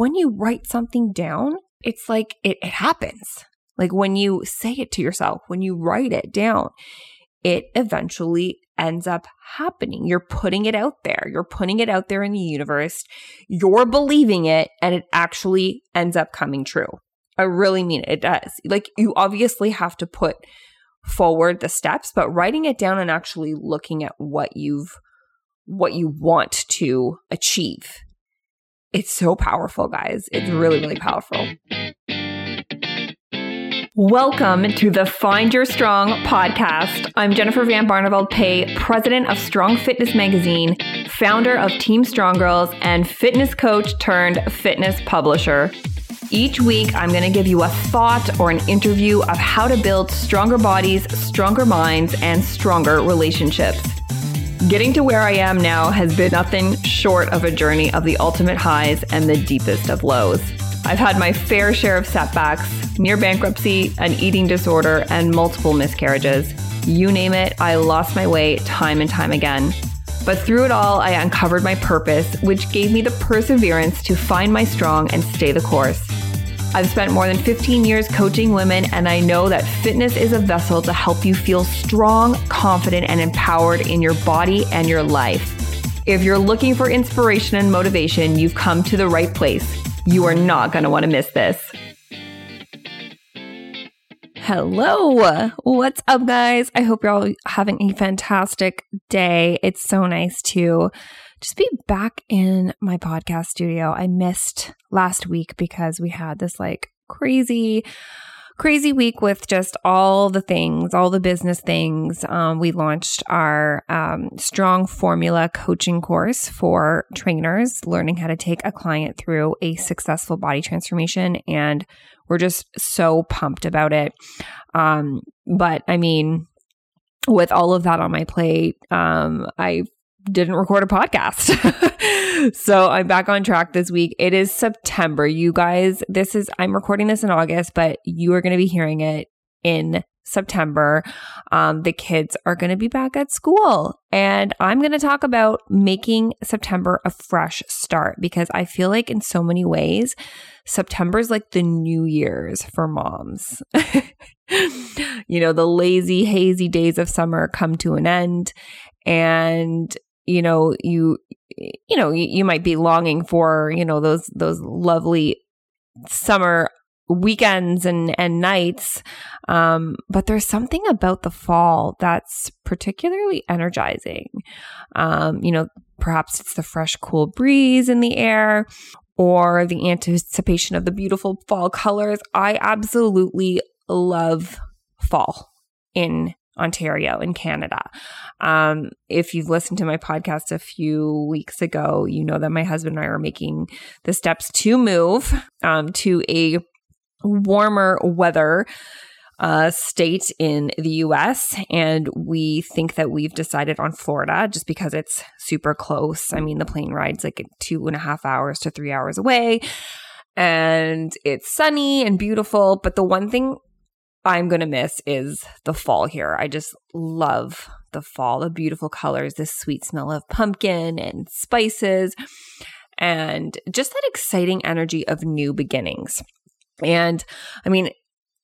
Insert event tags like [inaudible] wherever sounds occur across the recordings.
when you write something down, it's like it, it happens. Like when you say it to yourself, when you write it down, it eventually ends up happening. You're putting it out there. You're putting it out there in the universe. You're believing it and it actually ends up coming true. I really mean it. It does. Like you obviously have to put forward the steps, but writing it down and actually looking at what you've what you want to achieve. It's so powerful, guys. It's really, really powerful. Welcome to the Find Your Strong podcast. I'm Jennifer Van Barneveld Pay, president of Strong Fitness Magazine, founder of Team Strong Girls, and fitness coach turned fitness publisher. Each week, I'm going to give you a thought or an interview of how to build stronger bodies, stronger minds, and stronger relationships. Getting to where I am now has been nothing short of a journey of the ultimate highs and the deepest of lows. I've had my fair share of setbacks, near bankruptcy, an eating disorder, and multiple miscarriages. You name it, I lost my way time and time again. But through it all, I uncovered my purpose, which gave me the perseverance to find my strong and stay the course. I've spent more than 15 years coaching women, and I know that fitness is a vessel to help you feel strong, confident, and empowered in your body and your life. If you're looking for inspiration and motivation, you've come to the right place. You are not going to want to miss this. Hello. What's up, guys? I hope you're all having a fantastic day. It's so nice to just be back in my podcast studio. I missed last week because we had this like crazy crazy week with just all the things, all the business things. Um, we launched our um, strong formula coaching course for trainers, learning how to take a client through a successful body transformation. And we're just so pumped about it. Um, but I mean, with all of that on my plate, um, I didn't record a podcast. [laughs] so I'm back on track this week. It is September. You guys, this is, I'm recording this in August, but you are going to be hearing it in September. Um, the kids are going to be back at school. And I'm going to talk about making September a fresh start because I feel like in so many ways, September is like the New Year's for moms. [laughs] you know, the lazy, hazy days of summer come to an end. And you know you you know you, you might be longing for you know those those lovely summer weekends and and nights um, but there's something about the fall that's particularly energizing. Um, you know perhaps it's the fresh cool breeze in the air or the anticipation of the beautiful fall colors. I absolutely love fall in Ontario in Canada. Um, if you've listened to my podcast a few weeks ago, you know that my husband and I are making the steps to move um, to a warmer weather uh, state in the US. And we think that we've decided on Florida just because it's super close. I mean, the plane ride's like two and a half hours to three hours away. And it's sunny and beautiful. But the one thing I'm going to miss is the fall here. I just love the fall, the beautiful colors, the sweet smell of pumpkin and spices, and just that exciting energy of new beginnings. And I mean,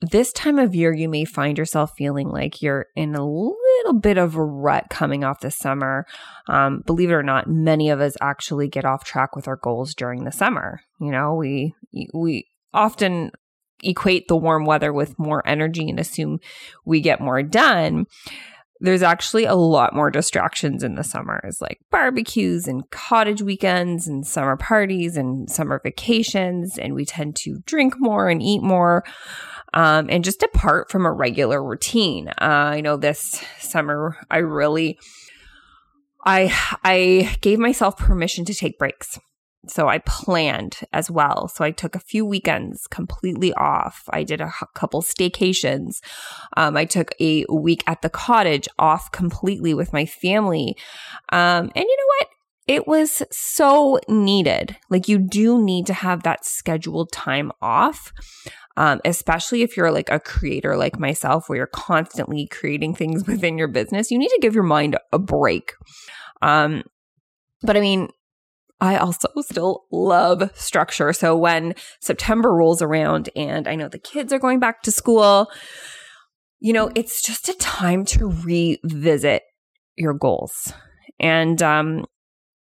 this time of year, you may find yourself feeling like you're in a little bit of a rut coming off the summer. Um, believe it or not, many of us actually get off track with our goals during the summer. You know, we we often equate the warm weather with more energy and assume we get more done there's actually a lot more distractions in the summers, like barbecues and cottage weekends and summer parties and summer vacations. And we tend to drink more and eat more um, and just depart from a regular routine. Uh, I know this summer I really. I I gave myself permission to take breaks. So I planned as well. So I took a few weekends completely off. I did a couple staycations. Um, I took a week at the cottage off completely with my family. Um, and you know what? It was so needed. Like you do need to have that scheduled time off. Um, especially if you're like a creator like myself, where you're constantly creating things [laughs] within your business, you need to give your mind a break. Um, but I mean, I also still love structure. So when September rolls around and I know the kids are going back to school, you know, it's just a time to revisit your goals. And um,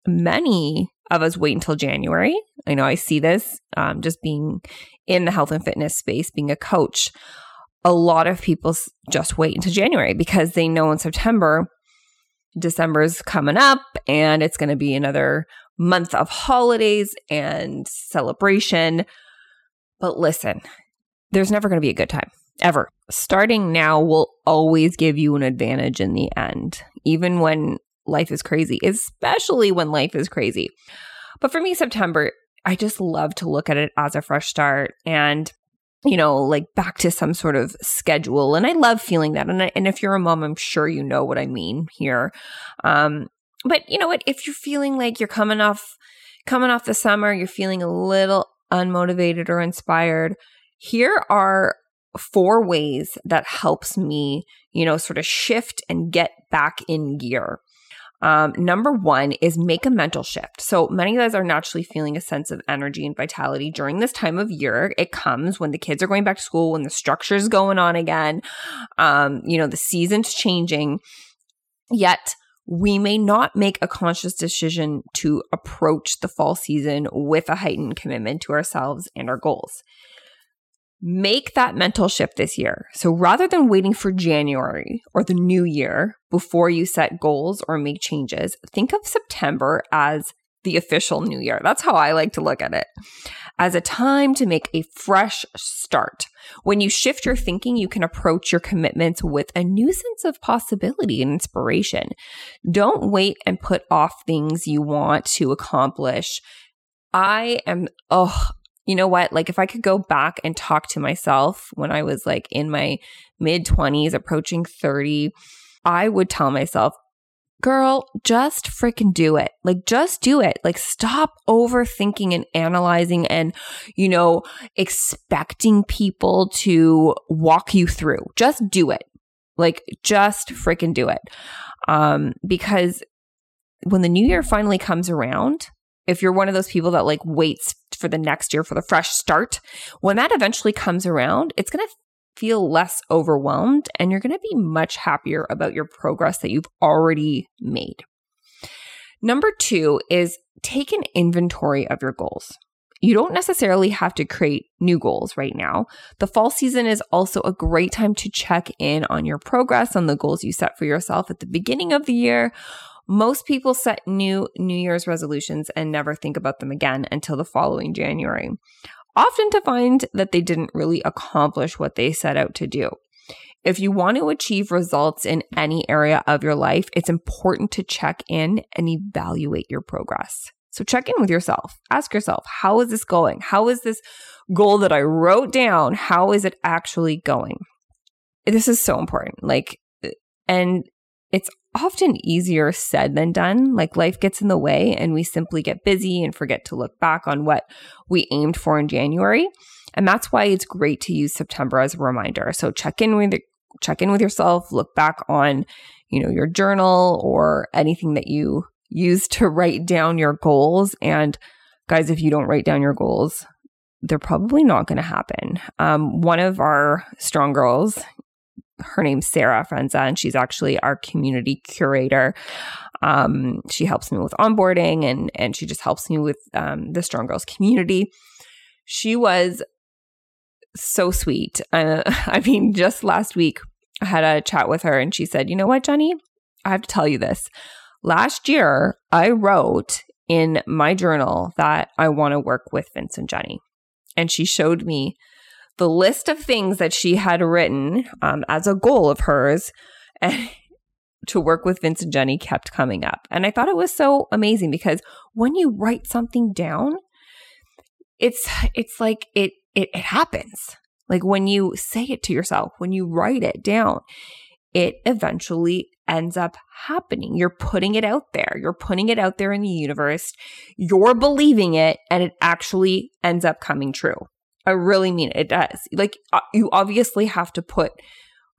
many of us wait until January. I know I see this um, just being in the health and fitness space, being a coach. A lot of people just wait until January because they know in September, December's coming up and it's going to be another month of holidays and celebration. But listen, there's never going to be a good time, ever. Starting now will always give you an advantage in the end, even when life is crazy, especially when life is crazy. But for me, September, I just love to look at it as a fresh start and you know, like back to some sort of schedule. And I love feeling that. And, I, and if you're a mom, I'm sure you know what I mean here. Um, but you know what? If you're feeling like you're coming off, coming off the summer, you're feeling a little unmotivated or inspired, here are four ways that helps me, you know, sort of shift and get back in gear. Um, number one is make a mental shift. So many of us are naturally feeling a sense of energy and vitality during this time of year. It comes when the kids are going back to school, when the structure's going on again. Um, you know, the season's changing. Yet we may not make a conscious decision to approach the fall season with a heightened commitment to ourselves and our goals. Make that mental shift this year. So rather than waiting for January or the new year before you set goals or make changes, think of September as the official new year. That's how I like to look at it as a time to make a fresh start. When you shift your thinking, you can approach your commitments with a new sense of possibility and inspiration. Don't wait and put off things you want to accomplish. I am, oh, you know what? Like, if I could go back and talk to myself when I was like in my mid 20s, approaching 30, I would tell myself, girl, just freaking do it. Like, just do it. Like, stop overthinking and analyzing and, you know, expecting people to walk you through. Just do it. Like, just freaking do it. Um, because when the new year finally comes around, if you're one of those people that like waits for the next year for the fresh start, when that eventually comes around, it's going to feel less overwhelmed and you're going to be much happier about your progress that you've already made. Number two is take an inventory of your goals. You don't necessarily have to create new goals right now. The fall season is also a great time to check in on your progress on the goals you set for yourself at the beginning of the year most people set new New Year's resolutions and never think about them again until the following January, often to find that they didn't really accomplish what they set out to do. If you want to achieve results in any area of your life, it's important to check in and evaluate your progress. So check in with yourself. Ask yourself, how is this going? How is this goal that I wrote down? How is it actually going? This is so important. Like, and it's often easier said than done. Like life gets in the way and we simply get busy and forget to look back on what we aimed for in January. And that's why it's great to use September as a reminder. So check in with check in with yourself, look back on, you know, your journal or anything that you use to write down your goals and guys if you don't write down your goals, they're probably not going to happen. Um, one of our strong girls, her name's Sarah Frenza, and she's actually our community curator. Um, she helps me with onboarding and and she just helps me with um, the Strong Girls community. She was so sweet. Uh, [laughs] I mean, just last week I had a chat with her, and she said, "You know what, Jenny? I have to tell you this. Last year, I wrote in my journal that I want to work with Vince and Jenny." And she showed me the list of things that she had written um, as a goal of hers to work with Vince and Jenny kept coming up. And I thought it was so amazing because when you write something down, it's it's like it it, it happens. Like when you say it to yourself, when you write it down, it eventually ends up happening. You're putting it out there. You're putting it out there in the universe. You're believing it and it actually ends up coming true. I really mean it. It does. Like uh, you obviously have to put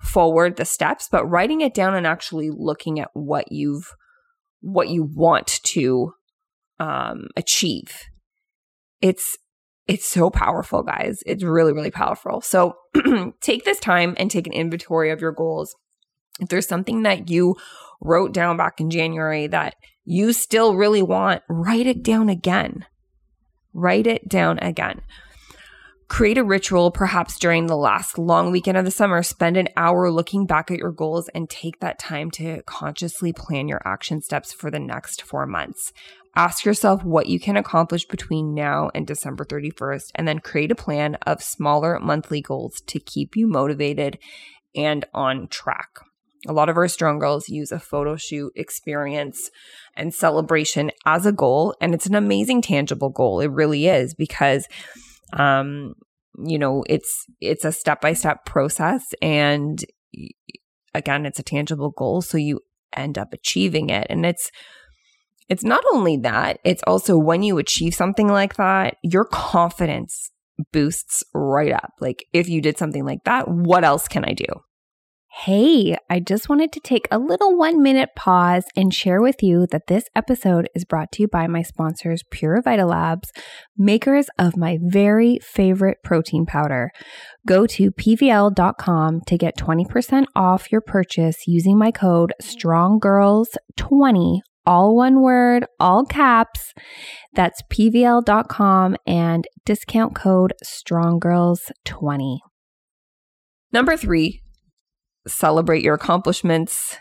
forward the steps, but writing it down and actually looking at what you've what you want to um, achieve. It's it's so powerful, guys. It's really, really powerful. So [clears throat] take this time and take an inventory of your goals. If there's something that you wrote down back in January that you still really want, write it down again. Write it down again. Create a ritual, perhaps during the last long weekend of the summer. Spend an hour looking back at your goals and take that time to consciously plan your action steps for the next four months. Ask yourself what you can accomplish between now and December 31st, and then create a plan of smaller monthly goals to keep you motivated and on track. A lot of our strong girls use a photo shoot experience and celebration as a goal, and it's an amazing tangible goal. It really is because um, you know, it's it's a step by step process, and again, it's a tangible goal, so you end up achieving it, and it's it's not only that; it's also when you achieve something like that, your confidence boosts right up. Like if you did something like that, what else can I do? Hey, I just wanted to take a little one minute pause and share with you that this episode is brought to you by my sponsors, Pure Vita Labs, makers of my very favorite protein powder. Go to pvl.com to get 20% off your purchase using my code STRONGGIRLS20, all one word, all caps. That's pvl.com and discount code STRONGGIRLS20. Number three, celebrate your accomplishments.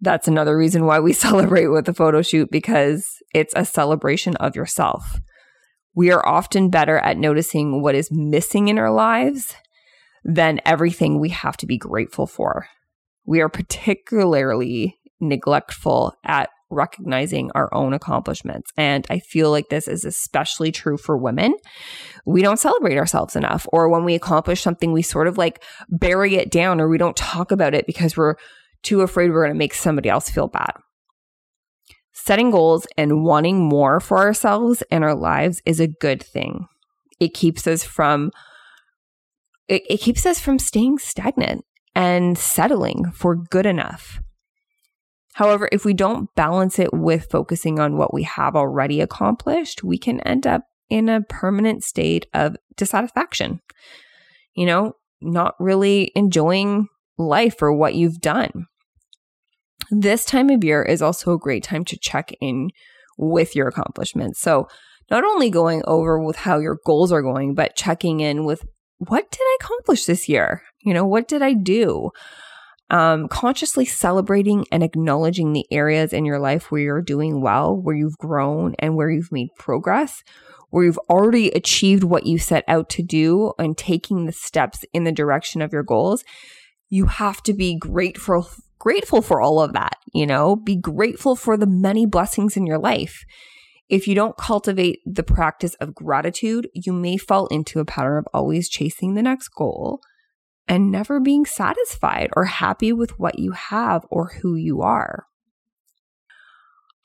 That's another reason why we [laughs] celebrate with a photo shoot because it's a celebration of yourself. We are often better at noticing what is missing in our lives than everything we have to be grateful for. We are particularly neglectful at recognizing our own accomplishments. And I feel like this is especially true for women. We don't celebrate ourselves enough. Or when we accomplish something, we sort of like bury it down or we don't talk about it because we're too afraid we're going to make somebody else feel bad. Setting goals and wanting more for ourselves and our lives is a good thing. It keeps us from it, it keeps us from staying stagnant and settling for good enough. However, if we don't balance it with focusing on what we have already accomplished, we can end up in a permanent state of dissatisfaction. You know, not really enjoying life or what you've done. This time of year is also a great time to check in with your accomplishments. So, not only going over with how your goals are going, but checking in with what did I accomplish this year? You know, what did I do? Um, consciously celebrating and acknowledging the areas in your life where you're doing well, where you've grown, and where you've made progress, where you've already achieved what you set out to do and taking the steps in the direction of your goals. You have to be grateful grateful for all of that, you know, be grateful for the many blessings in your life. If you don't cultivate the practice of gratitude, you may fall into a pattern of always chasing the next goal and never being satisfied or happy with what you have or who you are.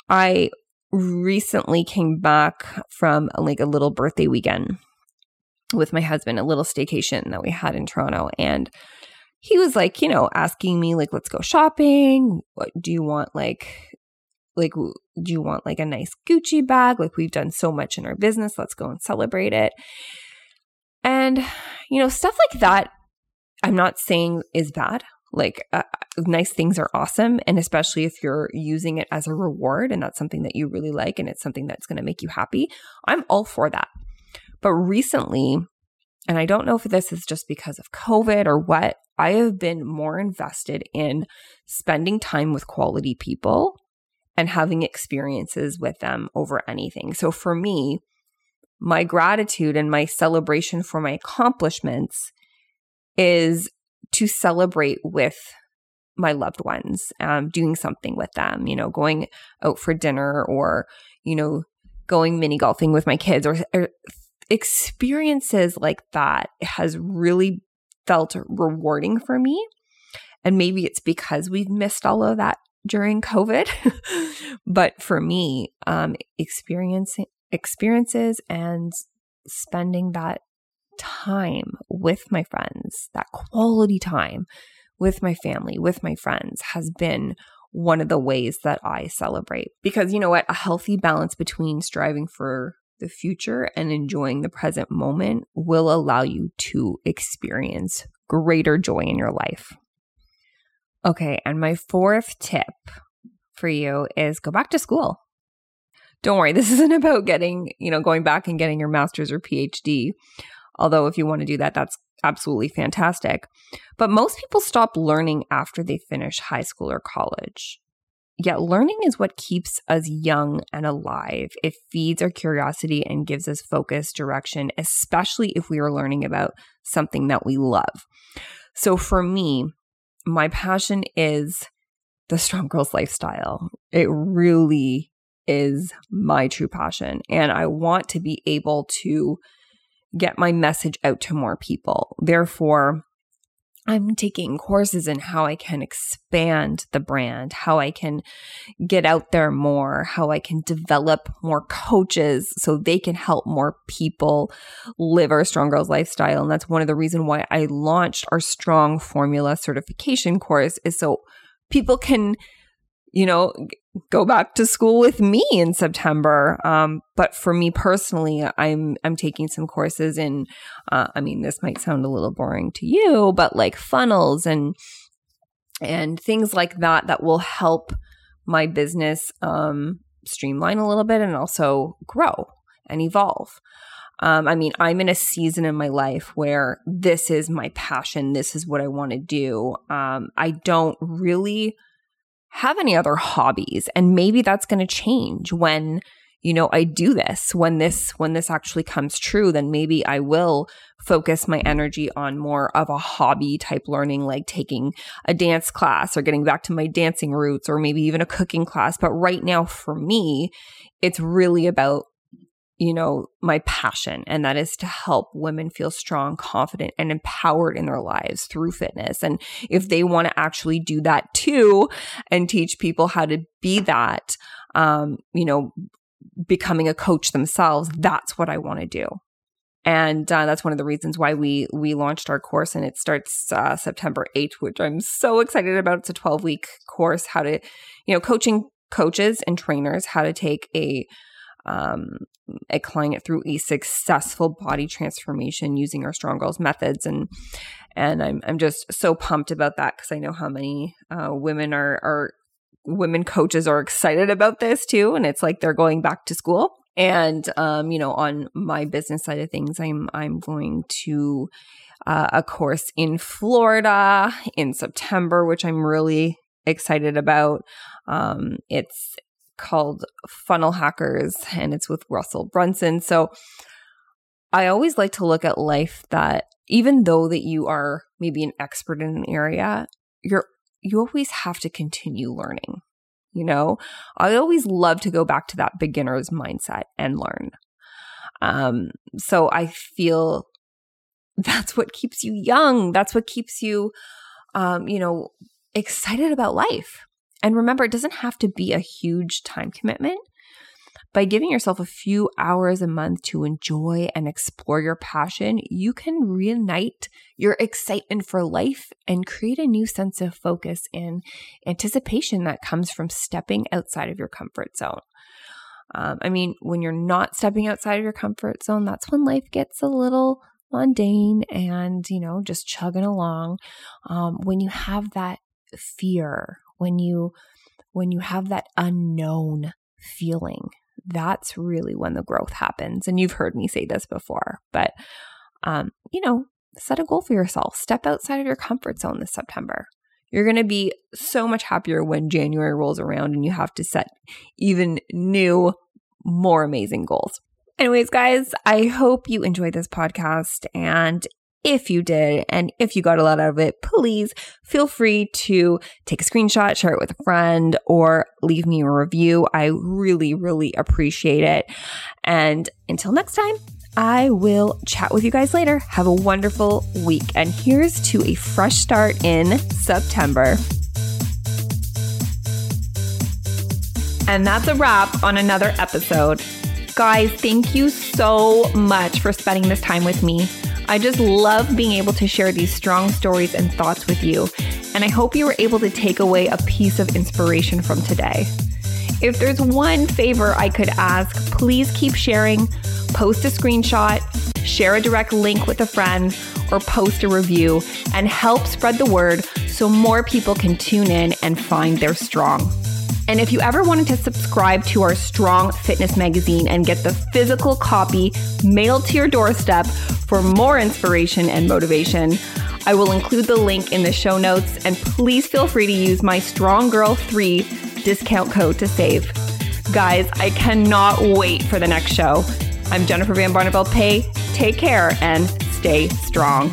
I recently came back from like a little birthday weekend with my husband, a little staycation that we had in Toronto. And he was like, you know, asking me, like, let's go shopping. What do you want? Like, like, do you want like a nice Gucci bag? Like, we've done so much in our business. Let's go and celebrate it. And, you know, stuff like that I'm not saying is bad. Like, uh, nice things are awesome. And especially if you're using it as a reward and that's something that you really like and it's something that's going to make you happy, I'm all for that. But recently, and I don't know if this is just because of COVID or what, I have been more invested in spending time with quality people and having experiences with them over anything. So for me, my gratitude and my celebration for my accomplishments is to celebrate with my loved ones, um, doing something with them, you know, going out for dinner or, you know, going mini golfing with my kids or, or experiences like that has really felt rewarding for me. And maybe it's because we've missed all of that during COVID. [laughs] but for me, um, experiencing experiences and spending that time with my friends, that quality time with my family, with my friends has been one of the ways that I celebrate. Because you know what? A healthy balance between striving for the future and enjoying the present moment will allow you to experience greater joy in your life. Okay, and my fourth tip for you is go back to school. Don't worry, [laughs] this isn't about getting, you know, going back and getting your master's or PhD. Although, if you want to do that, that's absolutely fantastic. But most people stop learning after they finish high school or college. Yet, learning is what keeps us young and alive. It feeds our curiosity and gives us focus, direction, especially if we are learning about something that we love. So, for me, my passion is the strong girls lifestyle. It really is my true passion. And I want to be able to get my message out to more people. Therefore, I'm taking courses in how I can expand the brand, how I can get out there more, how I can develop more coaches so they can help more people live our strong girls lifestyle. And that's one of the reason why I launched our strong formula certification course is so people can you know, go back to school with me in September. Um, but for me personally, I'm I'm taking some courses in. Uh, I mean, this might sound a little boring to you, but like funnels and and things like that that will help my business um, streamline a little bit and also grow and evolve. Um, I mean, I'm in a season in my life where this is my passion. This is what I want to do. Um, I don't really have any other hobbies and maybe that's going to change when you know i do this when this when this actually comes true then maybe i will focus my energy on more of a hobby type learning like taking a dance class or getting back to my dancing roots or maybe even a cooking class. But right now for me it's really about you know, my passion, and that is to help women feel strong, confident, and empowered in their lives through fitness. And if they want to actually do that too and teach people how to be that, um, you know, becoming a coach themselves, that's what I want to do. And uh, that's one of the reasons why we we launched our course, and it starts uh, September eighth, which I'm so excited about. It's a 12 week course, how to, you know, coaching coaches and trainers how to take a um, a client through a successful body transformation using our strong girls methods. And and I'm I'm just so pumped about that because I know how many uh, women are are women coaches are excited about this too. And it's like they're going back to school. And um, you know on my business side of things I'm I'm going to uh, a course in Florida in September which I'm really excited about. Um, it's called Funnel Hackers and it's with Russell Brunson. So I always like to look at life that even though that you are maybe an expert in an area, you're you always have to continue learning. You know, I always love to go back to that beginner's mindset and learn. Um, so I feel [laughs] that's what keeps you young. That's what keeps you, um, you know, excited about life. And remember, it doesn't have to be a huge time commitment. By giving yourself a few hours a month to enjoy and explore your passion, you can reunite your excitement for life and create a new sense of focus and anticipation that comes from stepping outside of your comfort zone. Um, I mean, when you're not stepping outside of your comfort zone, that's when life gets a little mundane and, you know, just chugging along. Um, when you have that fear when you when you have that unknown feeling that's really when the growth happens. And you've heard me say this before but um you know set a goal for yourself. Step outside of your comfort zone this september. You're going to be so much happier when january rolls around and you have to set even new more amazing goals. Anyways guys i hope you enjoyed this podcast and if you did and if you got a lot out of it, please feel free to take a screenshot, share it with a friend, or leave me a review. I really, really appreciate it. And until next time, I will chat with you guys later. Have a wonderful week. And here's to a fresh start in September. And that's a wrap on another episode. Guys, thank you so much for spending this time with me. I just love being able to share these strong stories and thoughts with you. and I hope you were able to take away a piece of inspiration from today. If there's one favor I could ask, please keep sharing, post a screenshot, share a direct link with a friend, or post a review and help spread the word so more people can tune in and find their strong. And if you ever wanted to subscribe to our Strong Fitness magazine and get the physical copy mailed to your doorstep for more inspiration and motivation, I will include the link in the show notes. And please feel free to use my Strong Girl 3 discount code to save. Guys, I cannot wait for the next show. I'm Jennifer Van Barneveld Pay. Take care and stay strong.